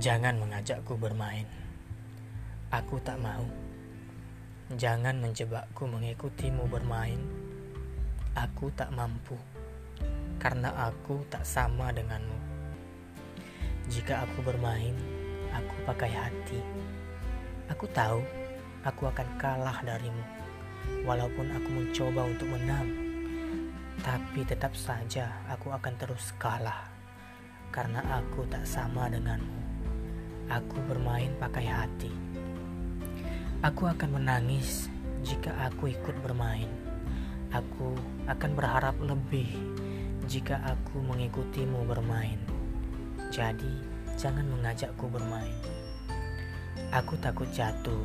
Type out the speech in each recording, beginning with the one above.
Jangan mengajakku bermain. Aku tak mau. Jangan menjebakku mengikutimu bermain. Aku tak mampu. Karena aku tak sama denganmu. Jika aku bermain, aku pakai hati. Aku tahu aku akan kalah darimu. Walaupun aku mencoba untuk menang, tapi tetap saja aku akan terus kalah karena aku tak sama denganmu. Aku bermain pakai hati. Aku akan menangis jika aku ikut bermain. Aku akan berharap lebih jika aku mengikutimu bermain. Jadi, jangan mengajakku bermain. Aku takut jatuh.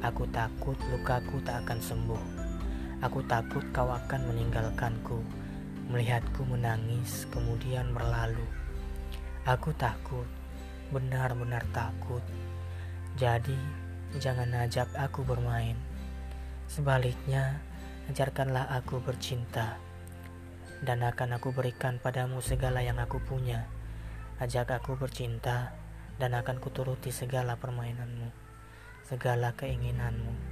Aku takut lukaku tak akan sembuh. Aku takut kau akan meninggalkanku, melihatku menangis kemudian berlalu. Aku takut benar-benar takut. Jadi, jangan ajak aku bermain. Sebaliknya, ajarkanlah aku bercinta. Dan akan aku berikan padamu segala yang aku punya. Ajak aku bercinta dan akan kuturuti segala permainanmu, segala keinginanmu.